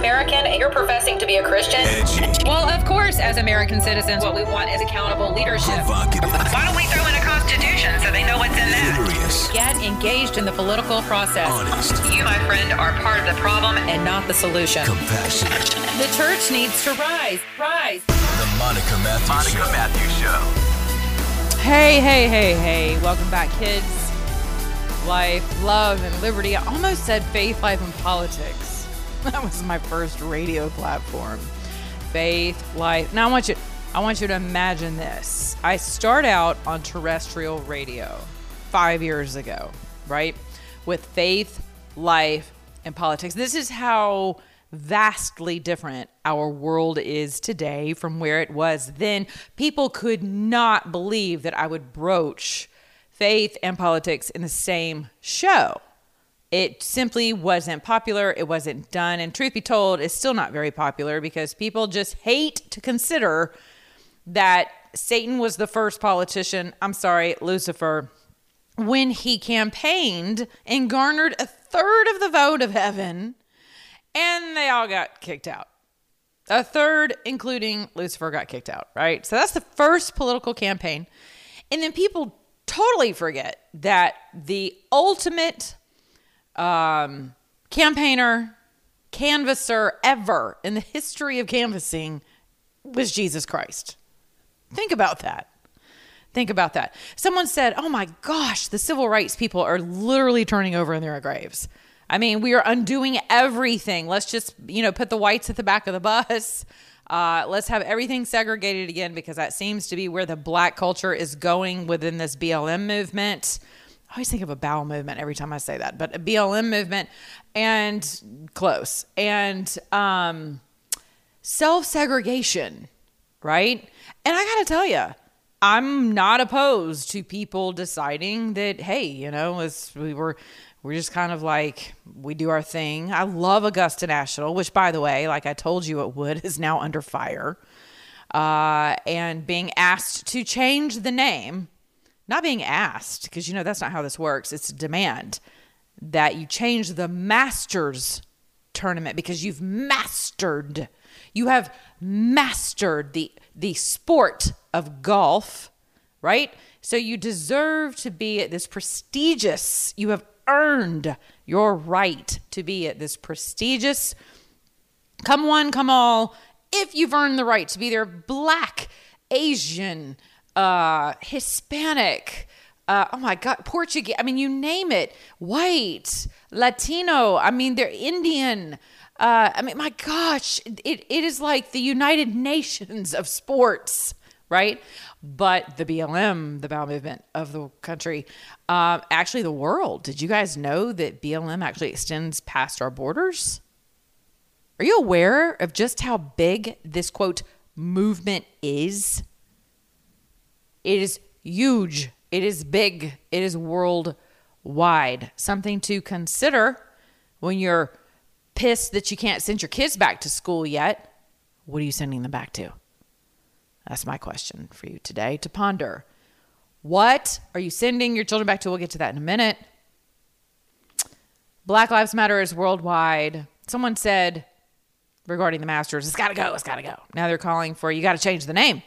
American and you're professing to be a Christian, well, of course, as American citizens, what we want is accountable leadership. Provocative. Why don't we throw in a constitution so they know what's in that? Get engaged in the political process. Honest. You, my friend, are part of the problem and not the solution. Compassionate. The church needs to rise. Rise. The Monica Matthews Show. Matthews Show. Hey, hey, hey, hey. Welcome back, kids. Life, love, and liberty. I almost said faith, life, and politics. That was my first radio platform. Faith, life. Now I want you I want you to imagine this. I start out on terrestrial radio 5 years ago, right? With faith, life, and politics. This is how vastly different our world is today from where it was then. People could not believe that I would broach faith and politics in the same show. It simply wasn't popular. It wasn't done. And truth be told, it's still not very popular because people just hate to consider that Satan was the first politician. I'm sorry, Lucifer when he campaigned and garnered a third of the vote of heaven, and they all got kicked out. A third, including Lucifer, got kicked out, right? So that's the first political campaign. And then people totally forget that the ultimate um, campaigner, canvasser ever in the history of canvassing was Jesus Christ. Think about that. Think about that. Someone said, "Oh my gosh, the civil rights people are literally turning over in their graves." I mean, we are undoing everything. Let's just, you know, put the whites at the back of the bus. Uh, let's have everything segregated again because that seems to be where the black culture is going within this BLM movement. I always think of a bowel movement every time I say that, but a BLM movement and close and um, self segregation, right? And I got to tell you, I'm not opposed to people deciding that, hey, you know, as we were, we're just kind of like we do our thing. I love Augusta National, which, by the way, like I told you it would, is now under fire, uh, and being asked to change the name. Not being asked, because you know that's not how this works. It's a demand that you change the Masters tournament because you've mastered, you have mastered the the sport of golf, right? So you deserve to be at this prestigious, you have earned your right to be at this prestigious, come one, come all, if you've earned the right to be there, black, Asian, uh, Hispanic, uh, oh my God, Portuguese, I mean, you name it, white, Latino, I mean, they're Indian. Uh, I mean, my gosh, it, it is like the United Nations of sports, right? But the BLM, the bowel movement of the country, uh, actually the world. Did you guys know that BLM actually extends past our borders? Are you aware of just how big this quote movement is? It is huge. It is big. It is worldwide. Something to consider when you're pissed that you can't send your kids back to school yet. What are you sending them back to? That's my question for you today to ponder. What are you sending your children back to? We'll get to that in a minute. Black Lives Matter is worldwide. Someone said regarding the Masters, it's got to go, it's got to go. Now they're calling for you got to change the name.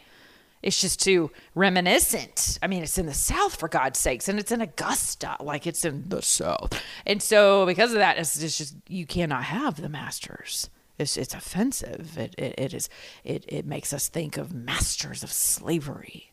It's just too reminiscent. I mean, it's in the South for God's sakes, and it's in Augusta, like it's in the South. And so, because of that, it's just, just you cannot have the Masters. It's, it's offensive. It, it, it is it, it makes us think of masters of slavery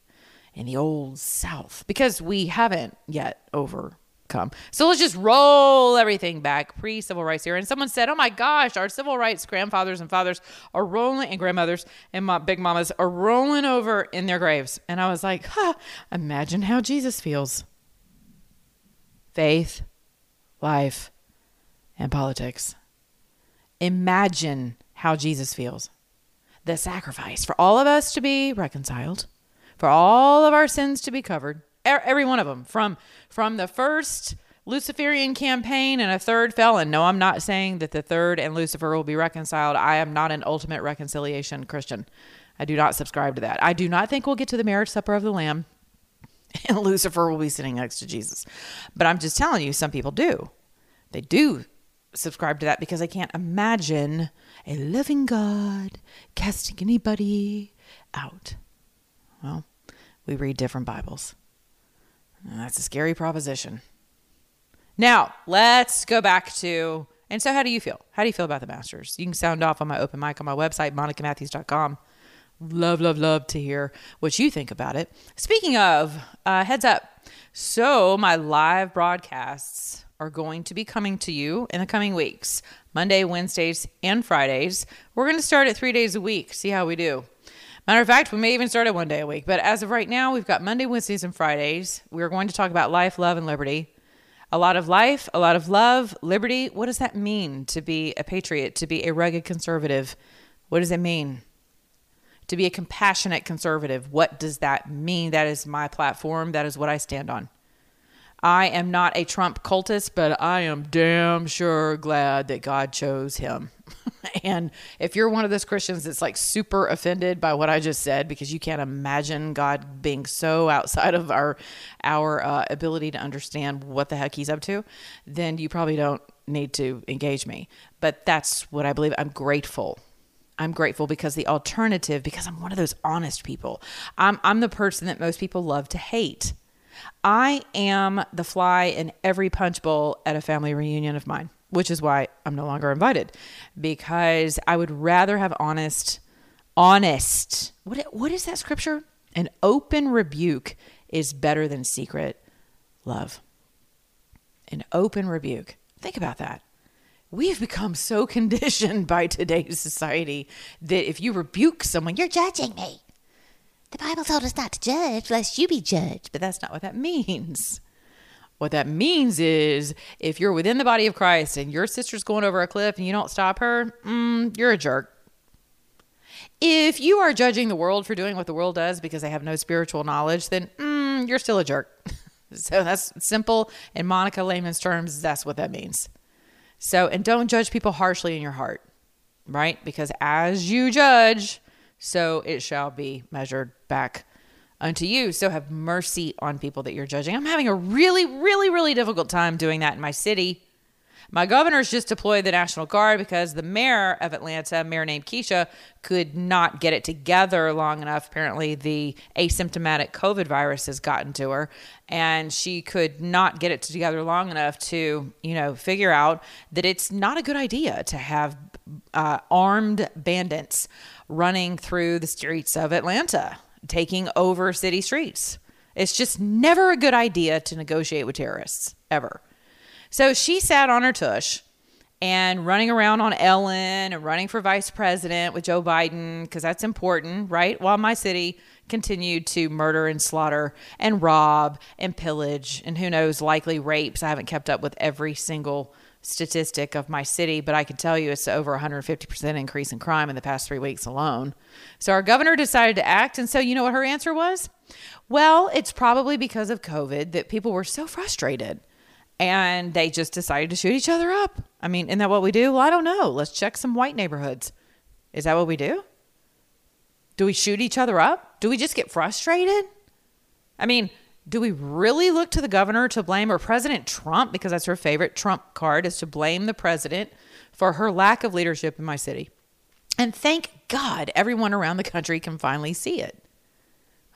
in the old South because we haven't yet over come. So let's just roll everything back pre civil rights era. And someone said, "Oh my gosh, our civil rights grandfathers and fathers are rolling, and grandmothers and my big mamas are rolling over in their graves." And I was like, huh, "Imagine how Jesus feels." Faith, life, and politics. Imagine how Jesus feels. The sacrifice for all of us to be reconciled, for all of our sins to be covered, every one of them, from from the first Luciferian campaign and a third felon. No, I'm not saying that the third and Lucifer will be reconciled. I am not an ultimate reconciliation Christian. I do not subscribe to that. I do not think we'll get to the marriage supper of the Lamb and Lucifer will be sitting next to Jesus. But I'm just telling you, some people do. They do subscribe to that because I can't imagine a loving God casting anybody out. Well, we read different Bibles. That's a scary proposition. Now, let's go back to. And so, how do you feel? How do you feel about the Masters? You can sound off on my open mic on my website, monicamatthews.com. Love, love, love to hear what you think about it. Speaking of, uh, heads up. So, my live broadcasts are going to be coming to you in the coming weeks Monday, Wednesdays, and Fridays. We're going to start at three days a week, see how we do. Matter of fact, we may even start it one day a week. But as of right now, we've got Monday, Wednesdays, and Fridays. We're going to talk about life, love, and liberty. A lot of life, a lot of love, liberty. What does that mean to be a patriot, to be a rugged conservative? What does it mean? To be a compassionate conservative. What does that mean? That is my platform. That is what I stand on. I am not a Trump cultist, but I am damn sure glad that God chose him. and if you're one of those Christians that's like super offended by what I just said because you can't imagine God being so outside of our our uh, ability to understand what the heck he's up to, then you probably don't need to engage me. But that's what I believe. I'm grateful I'm grateful because the alternative, because I'm one of those honest people. I'm, I'm the person that most people love to hate. I am the fly in every punch bowl at a family reunion of mine, which is why I'm no longer invited because I would rather have honest, honest. What, what is that scripture? An open rebuke is better than secret love. An open rebuke. Think about that we've become so conditioned by today's society that if you rebuke someone, you're judging me. The Bible told us not to judge lest you be judged, but that's not what that means. What that means is if you're within the body of Christ and your sister's going over a cliff and you don't stop her, mm, you're a jerk. If you are judging the world for doing what the world does because they have no spiritual knowledge, then mm, you're still a jerk. so that's simple. In Monica layman's terms, that's what that means. So, and don't judge people harshly in your heart, right? Because as you judge, so it shall be measured back unto you. So have mercy on people that you're judging. I'm having a really, really, really difficult time doing that in my city. My governor's just deployed the National Guard because the mayor of Atlanta, mayor named Keisha, could not get it together long enough. Apparently, the asymptomatic COVID virus has gotten to her, and she could not get it together long enough to, you know, figure out that it's not a good idea to have uh, armed bandits running through the streets of Atlanta, taking over city streets. It's just never a good idea to negotiate with terrorists, ever. So she sat on her tush and running around on Ellen and running for vice president with Joe Biden, because that's important, right? While my city continued to murder and slaughter and rob and pillage and who knows, likely rapes. I haven't kept up with every single statistic of my city, but I can tell you it's over 150% increase in crime in the past three weeks alone. So our governor decided to act. And so you know what her answer was? Well, it's probably because of COVID that people were so frustrated and they just decided to shoot each other up. I mean, isn't that what we do? Well, I don't know. Let's check some white neighborhoods. Is that what we do? Do we shoot each other up? Do we just get frustrated? I mean, do we really look to the governor to blame or President Trump because that's her favorite Trump card is to blame the president for her lack of leadership in my city? And thank God everyone around the country can finally see it.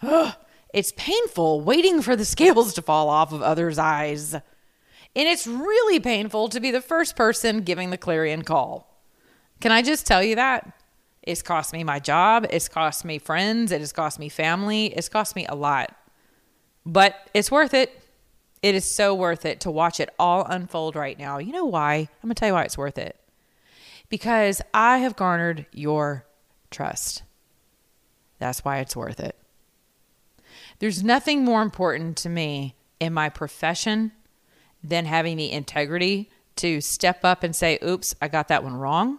it's painful waiting for the scales to fall off of others' eyes. And it's really painful to be the first person giving the clarion call. Can I just tell you that? It's cost me my job. It's cost me friends. It has cost me family. It's cost me a lot. But it's worth it. It is so worth it to watch it all unfold right now. You know why? I'm going to tell you why it's worth it. Because I have garnered your trust. That's why it's worth it. There's nothing more important to me in my profession than having the integrity to step up and say, oops, I got that one wrong,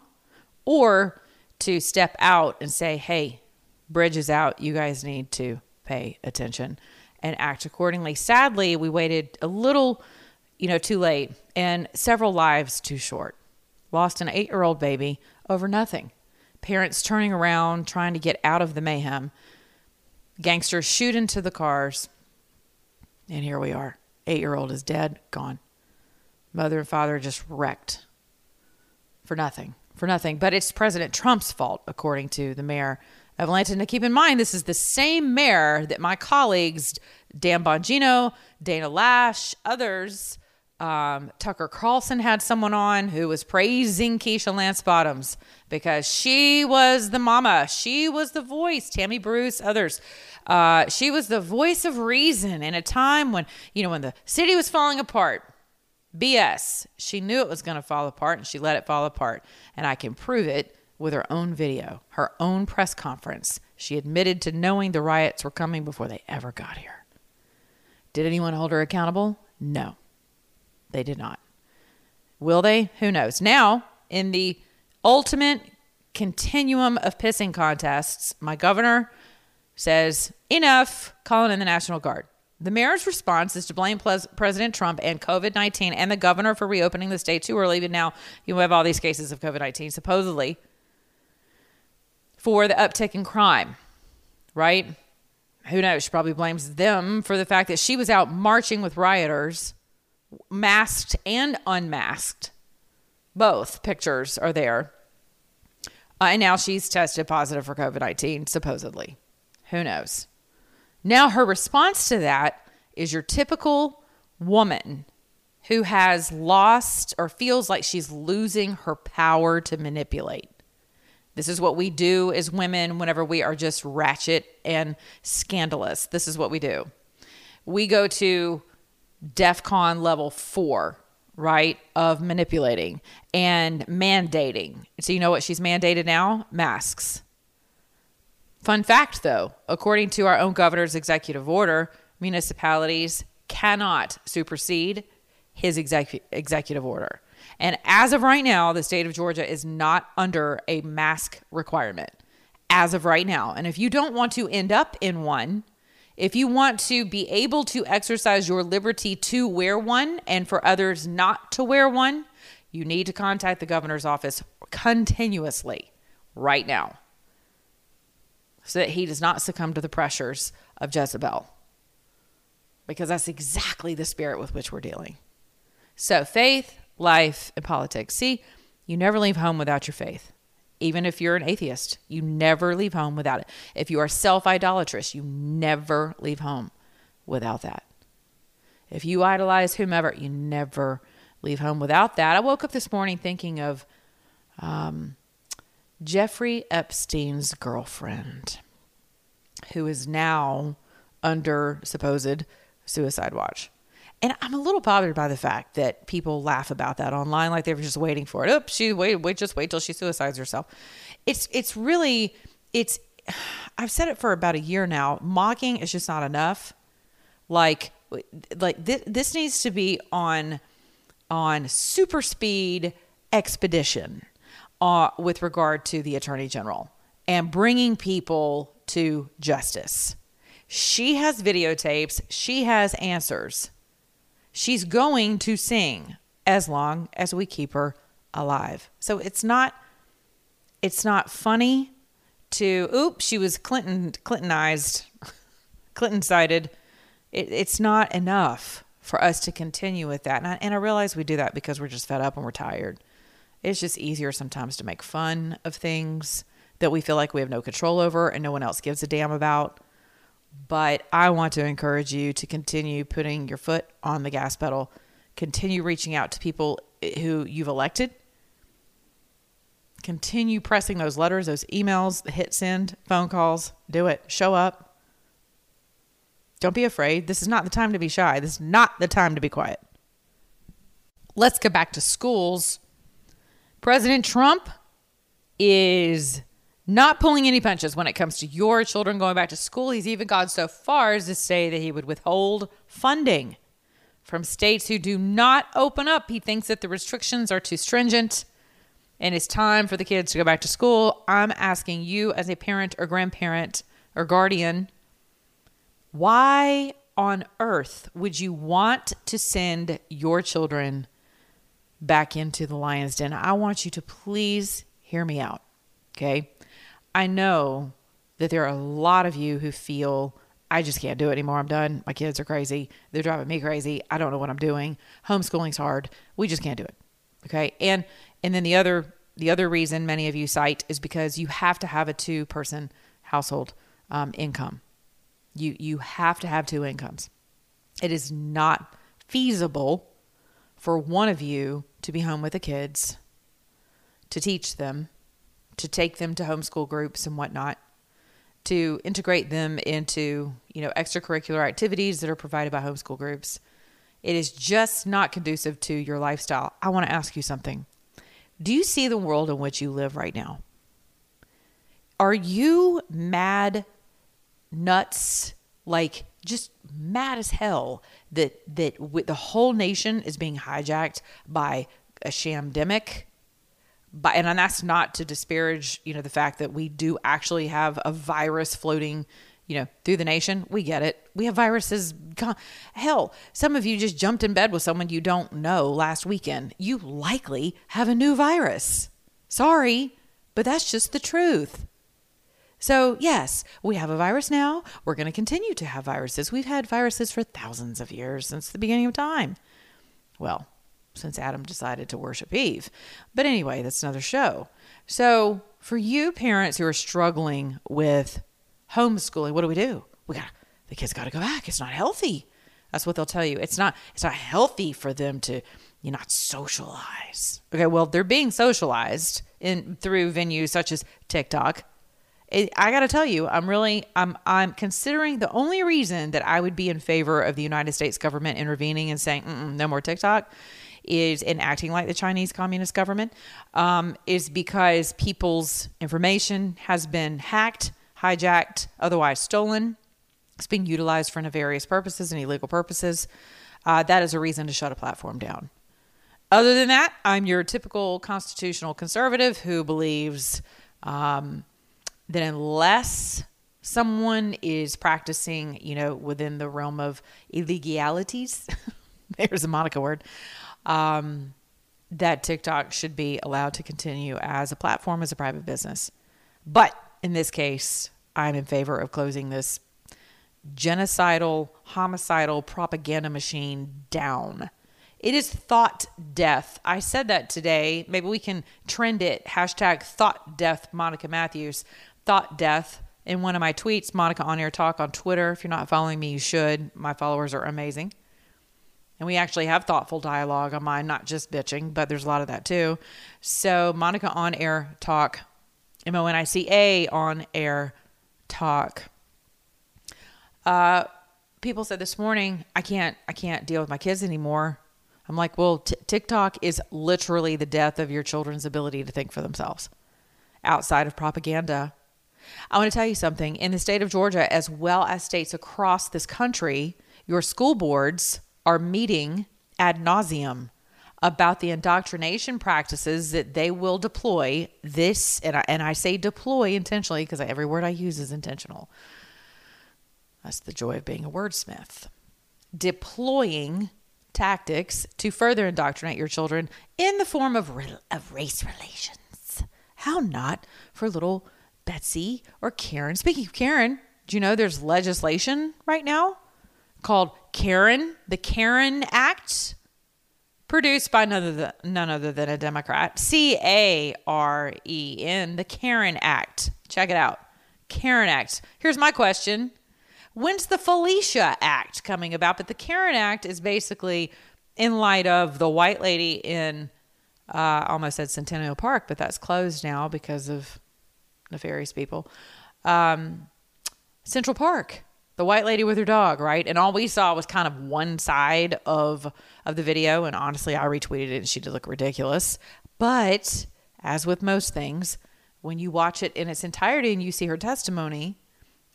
or to step out and say, hey, bridge is out. You guys need to pay attention and act accordingly. Sadly, we waited a little, you know, too late and several lives too short. Lost an eight year old baby over nothing. Parents turning around, trying to get out of the mayhem. Gangsters shoot into the cars. And here we are. Eight year old is dead, gone. Mother and father just wrecked for nothing. For nothing. But it's President Trump's fault, according to the mayor Atlanta. Now, keep in mind, this is the same mayor that my colleagues, Dan Bongino, Dana Loesch, others, um, Tucker Carlson had someone on who was praising Keisha Lance Bottoms because she was the mama. She was the voice. Tammy Bruce, others. Uh, she was the voice of reason in a time when, you know, when the city was falling apart. BS. She knew it was going to fall apart and she let it fall apart. And I can prove it with her own video, her own press conference. She admitted to knowing the riots were coming before they ever got here. Did anyone hold her accountable? No, they did not. Will they? Who knows? Now, in the ultimate continuum of pissing contests, my governor says, enough, calling in the National Guard. The mayor's response is to blame Pres- President Trump and COVID 19 and the governor for reopening the state too early. But now you have all these cases of COVID 19, supposedly, for the uptick in crime, right? Who knows? She probably blames them for the fact that she was out marching with rioters, masked and unmasked. Both pictures are there. Uh, and now she's tested positive for COVID 19, supposedly. Who knows? Now, her response to that is your typical woman who has lost or feels like she's losing her power to manipulate. This is what we do as women whenever we are just ratchet and scandalous. This is what we do. We go to DEF CON level four, right, of manipulating and mandating. So, you know what she's mandated now? Masks. Fun fact though, according to our own governor's executive order, municipalities cannot supersede his execu- executive order. And as of right now, the state of Georgia is not under a mask requirement. As of right now. And if you don't want to end up in one, if you want to be able to exercise your liberty to wear one and for others not to wear one, you need to contact the governor's office continuously right now so that he does not succumb to the pressures of Jezebel. Because that's exactly the spirit with which we're dealing. So, faith, life, and politics. See, you never leave home without your faith. Even if you're an atheist, you never leave home without it. If you are self idolatrous, you never leave home without that. If you idolize whomever, you never leave home without that. I woke up this morning thinking of um, Jeffrey Epstein's girlfriend, who is now under supposed suicide watch. And I'm a little bothered by the fact that people laugh about that online, like they were just waiting for it. Oops, she wait, wait, just wait till she suicides herself. It's it's really it's. I've said it for about a year now. Mocking is just not enough. Like like this, this needs to be on on super speed expedition uh, with regard to the attorney general and bringing people to justice. She has videotapes, she has answers. She's going to sing as long as we keep her alive. So it's not it's not funny to oops, she was Clinton Clintonized, Clinton sided. It, it's not enough for us to continue with that. And I, and I realize we do that because we're just fed up and we're tired. It's just easier sometimes to make fun of things that we feel like we have no control over and no one else gives a damn about. But I want to encourage you to continue putting your foot on the gas pedal, continue reaching out to people who you've elected, continue pressing those letters, those emails, hit send, phone calls, do it, show up. Don't be afraid. This is not the time to be shy. This is not the time to be quiet. Let's get back to schools. President Trump is not pulling any punches when it comes to your children going back to school. He's even gone so far as to say that he would withhold funding from states who do not open up. He thinks that the restrictions are too stringent and it's time for the kids to go back to school. I'm asking you, as a parent or grandparent or guardian, why on earth would you want to send your children back into the lion's den? I want you to please hear me out. Okay. I know that there are a lot of you who feel I just can't do it anymore. I'm done. My kids are crazy. They're driving me crazy. I don't know what I'm doing. Homeschooling's hard. We just can't do it. Okay? And and then the other the other reason many of you cite is because you have to have a two person household um, income. You you have to have two incomes. It is not feasible for one of you to be home with the kids, to teach them, to take them to homeschool groups and whatnot, to integrate them into you know extracurricular activities that are provided by homeschool groups. It is just not conducive to your lifestyle. I want to ask you something. Do you see the world in which you live right now? Are you mad, nuts, like just mad as hell that that the whole nation is being hijacked by a shamdemic? But and that's not to disparage, you know, the fact that we do actually have a virus floating, you know, through the nation. We get it. We have viruses. Hell, some of you just jumped in bed with someone you don't know last weekend. You likely have a new virus. Sorry, but that's just the truth. So, yes, we have a virus now. We're going to continue to have viruses. We've had viruses for thousands of years since the beginning of time. Well, since Adam decided to worship Eve. But anyway, that's another show. So, for you parents who are struggling with homeschooling, what do we do? We got the kids got to go back. It's not healthy. That's what they'll tell you. It's not it's not healthy for them to you not socialize. Okay, well, they're being socialized in through venues such as TikTok. It, I got to tell you, I'm really I'm I'm considering the only reason that I would be in favor of the United States government intervening and saying no more TikTok is in acting like the Chinese Communist government um, is because people's information has been hacked, hijacked, otherwise stolen. It's being utilized for nefarious purposes and illegal purposes. Uh, that is a reason to shut a platform down. Other than that, I'm your typical constitutional conservative who believes um, that unless someone is practicing, you know, within the realm of illegalities, there's a Monica word, um, that TikTok should be allowed to continue as a platform, as a private business. But in this case, I'm in favor of closing this genocidal, homicidal propaganda machine down. It is thought death. I said that today. Maybe we can trend it. Hashtag thought death, Monica Matthews. Thought death in one of my tweets, Monica On Air Talk on Twitter. If you're not following me, you should. My followers are amazing. And we actually have thoughtful dialogue on mine, not just bitching, but there's a lot of that too. So, Monica on air talk, M O N I C A on air talk. Uh, people said this morning, I can't, I can't deal with my kids anymore. I'm like, well, t- TikTok is literally the death of your children's ability to think for themselves outside of propaganda. I want to tell you something. In the state of Georgia, as well as states across this country, your school boards are meeting ad nauseum about the indoctrination practices that they will deploy this and I, and I say deploy intentionally because every word I use is intentional. That's the joy of being a wordsmith. Deploying tactics to further indoctrinate your children in the form of, re- of race relations. How not for little Betsy or Karen? Speaking of Karen, do you know there's legislation right now called Karen, the CAREN Act, produced by none other than, none other than a Democrat. C A R E N, the CAREN Act. Check it out. CAREN Act. Here's my question When's the Felicia Act coming about? But the CAREN Act is basically in light of the white lady in, uh, almost said Centennial Park, but that's closed now because of nefarious people. Um, Central Park the white lady with her dog, right? And all we saw was kind of one side of of the video. And honestly, I retweeted it and she did look ridiculous. But as with most things, when you watch it in its entirety and you see her testimony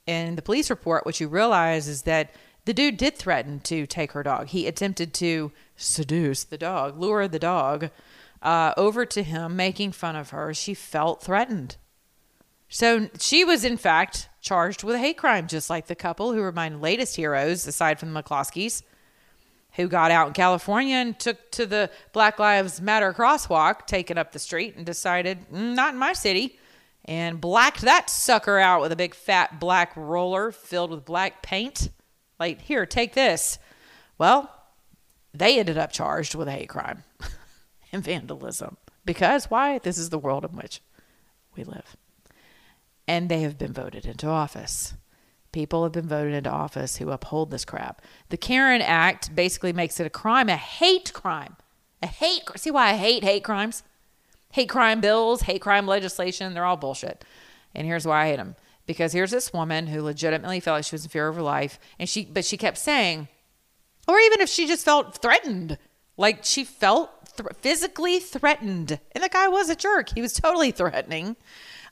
in the police report, what you realize is that the dude did threaten to take her dog. He attempted to seduce the dog, lure the dog uh, over to him, making fun of her. She felt threatened. So she was, in fact, charged with a hate crime, just like the couple who were my latest heroes, aside from the McCloskeys, who got out in California and took to the Black Lives Matter crosswalk, taken up the street, and decided, "Mm, not in my city, and blacked that sucker out with a big fat black roller filled with black paint. Like, here, take this. Well, they ended up charged with a hate crime and vandalism. Because why? This is the world in which we live and they have been voted into office. People have been voted into office who uphold this crap. The CAREN Act basically makes it a crime, a hate crime. A hate see why I hate hate crimes? Hate crime bills, hate crime legislation, they're all bullshit. And here's why I hate them. Because here's this woman who legitimately felt like she was in fear of her life, and she but she kept saying, or even if she just felt threatened, like she felt th- physically threatened, and the guy was a jerk. He was totally threatening.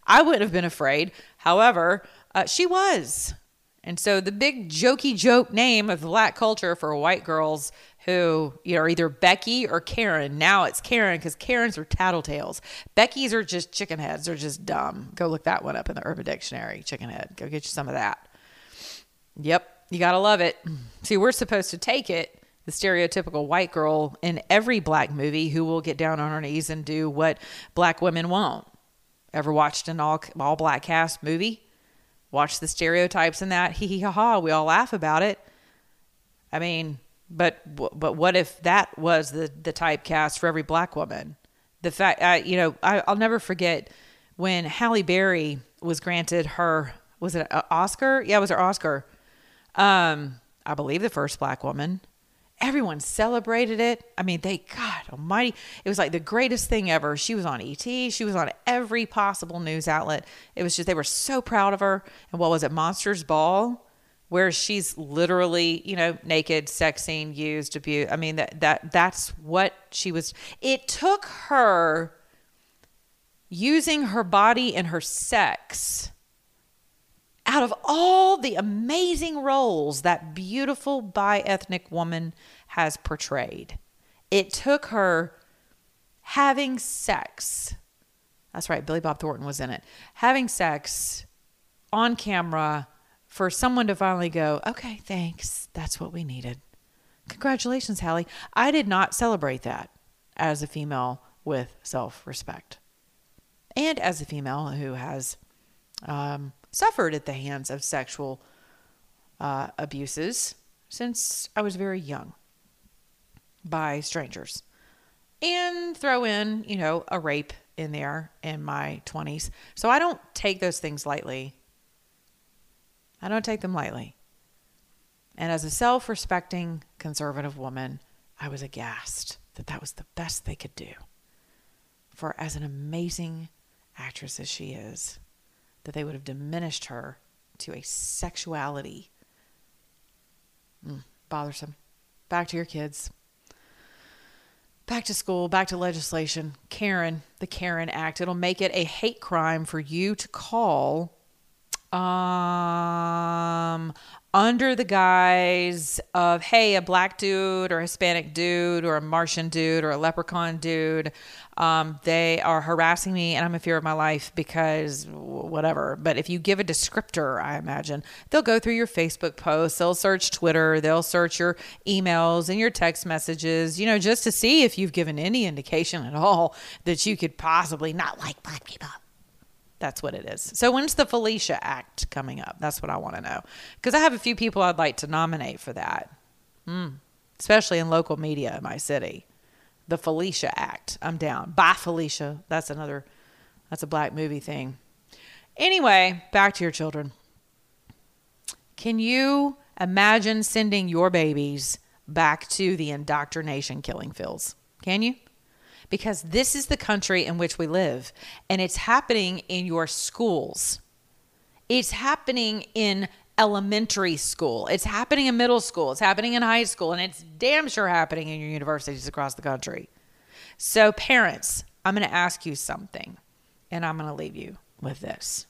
I wouldn't have been afraid. However, uh, she was. And so the big jokey joke name of black culture for white girls who you know are either Becky or Karen. Now it's Karen because Karens are tattletales. Becky's are just chicken heads. They're just dumb. Go look that one up in the Urban Dictionary. Chicken head. Go get you some of that. Yep, you gotta love it. See, we're supposed to take it, the stereotypical white girl in every black movie who will get down on her knees and do what black women won't. Ever watched an all all black cast movie? Watch the stereotypes in that. Hee hee ha ha. We all laugh about it. I mean, but but what if that was the the typecast for every black woman? The fact, uh, you know, I, I'll never forget when Halle Berry was granted her was it an Oscar? Yeah, it was her Oscar. Um, I believe the first black woman. Everyone celebrated it. I mean, they, God almighty, it was like the greatest thing ever. She was on ET. She was on every possible news outlet. It was just, they were so proud of her. And what was it, Monsters Ball? Where she's literally, you know, naked, sex scene used, abused. I mean, that, that, that's what she was. It took her using her body and her sex out of all the amazing roles that beautiful bi-ethnic woman has portrayed it took her having sex that's right billy bob thornton was in it having sex on camera for someone to finally go okay thanks that's what we needed. Congratulations Halle. I did not celebrate that as a female with self-respect. And as a female who has um, suffered at the hands of sexual uh, abuses since I was very young by strangers. And throw in, you know, a rape in there in my 20s. So I don't take those things lightly. I don't take them lightly. And as a self respecting conservative woman, I was aghast that that was the best they could do. For as an amazing actress as she is, that they would have diminished her to a sexuality. Mm, bothersome. Back to your kids. Back to school, back to legislation. Karen, the CAREN Act. It'll make it a hate crime for you to call um under the guise of hey a black dude or hispanic dude or a martian dude or a leprechaun dude um, they are harassing me and i'm in fear of my life because whatever. But if you give a descriptor i imagine they'll go through your facebook posts they'll search twitter they'll search your emails and your text messages you know just to see if you've given any indication at all that you could possibly not like black people that's what it is. So when's the Felicia Act coming up? That's what I want to know. Because I have a few people I'd like to nominate for that, mm. especially in local media in my city. The Felicia Act. I'm down. Bye, Felicia. That's another, that's a black movie thing. Anyway, back to your children. Can you imagine sending your babies back to the indoctrination killing fields? Can you? Because this is the country in which we live and it's happening in your schools. It's happening in elementary school. It's happening in middle school. It's happening in high school. And it's damn sure happening in your universities across the country. So, parents, I'm going to ask you something, and I'm going to leave you with this.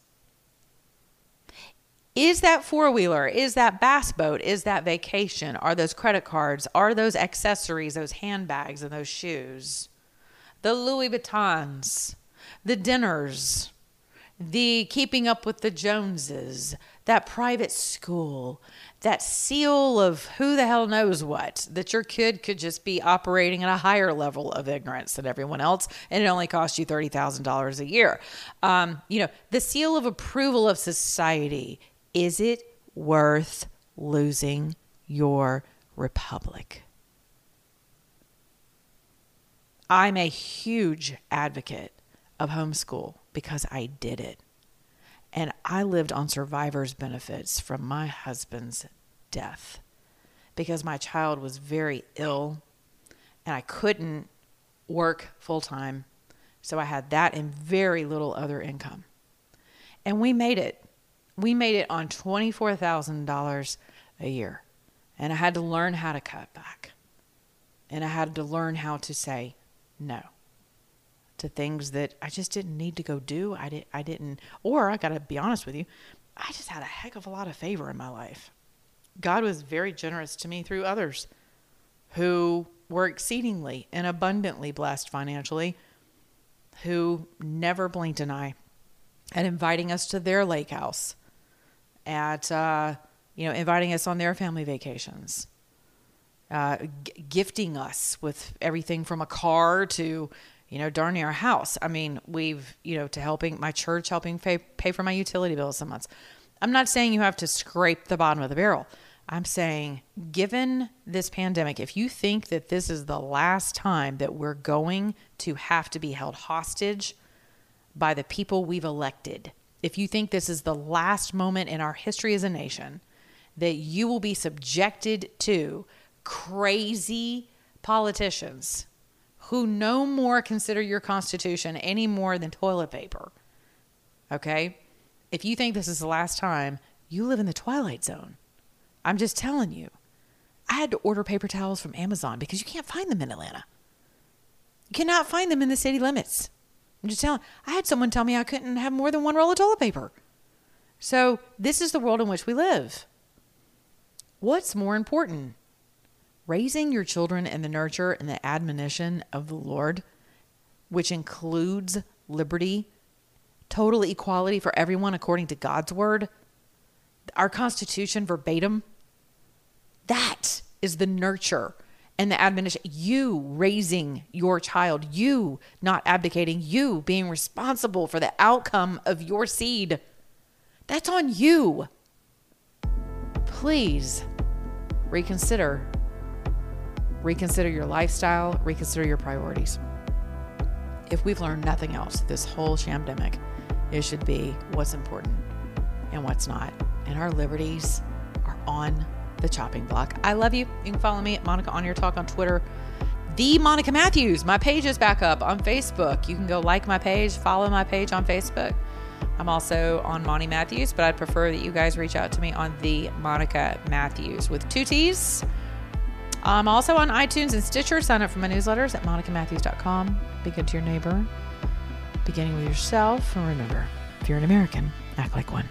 Is that four wheeler? Is that bass boat? Is that vacation? Are those credit cards? Are those accessories, those handbags, and those shoes? The Louis Vuittons, the dinners, the keeping up with the Joneses, that private school, that seal of who the hell knows what, that your kid could just be operating at a higher level of ignorance than everyone else, and it only costs you $30,000 a year. Um, you know, the seal of approval of society. Is it worth losing your republic? I'm a huge advocate of homeschool because I did it. And I lived on survivor's benefits from my husband's death because my child was very ill and I couldn't work full time. So I had that and very little other income. And we made it. We made it on $24,000 a year. And I had to learn how to cut back. And I had to learn how to say no to things that I just didn't need to go do. I did I didn't or I got to be honest with you, I just had a heck of a lot of favor in my life. God was very generous to me through others who were exceedingly and abundantly blessed financially, who never blinked an eye at inviting us to their lake house, at uh, you know inviting us on their family vacations, uh, g- gifting us with everything from a car to you know, darn near a house. I mean, we've, you know, to helping my church, helping pay, pay for my utility bills some months. I'm not saying you have to scrape the bottom of the barrel. I'm saying, given this pandemic, if you think that this is the last time that we're going to have to be held hostage by the people we've elected, if you think this is the last moment in our history as a nation that you will be subjected to crazy politicians who no more consider your Constitution any more than toilet paper. Okay? If you think this is the last time, you live in the twilight zone. I'm just telling you. I had to order paper towels from Amazon because you can't find them in Atlanta. You cannot find them in the city limits. I'm just telling. I had someone tell me I couldn't have more than one roll of toilet paper. So, this is the world in which we live. What's more important? Raising your children in the nurture and the admonition of the Lord, which includes liberty, total equality for everyone according to God's word, our Constitution verbatim. That is the nurture and the admonition. You raising your child, you not abdicating, you being responsible for the outcome of your seed. That's on you. Please reconsider reconsider your lifestyle, reconsider your priorities. If we've learned nothing else, this whole shamdemic, it should be what's important and what's not. And our liberties are on the chopping block. I love you. You can follow me at Monica on air talk on Twitter. The Monica Matthews. My page is back up on Facebook. You can go like my page, follow my page on Facebook. I'm also on Monty Matthews, but I'd prefer that you guys reach out to me on the Monica Matthews with two T's. I'm also on iTunes and Stitcher. Sign up for my newsletters at monicamatthews.com. Be good to your neighbor, beginning with yourself. And remember, if you're an American, act like one.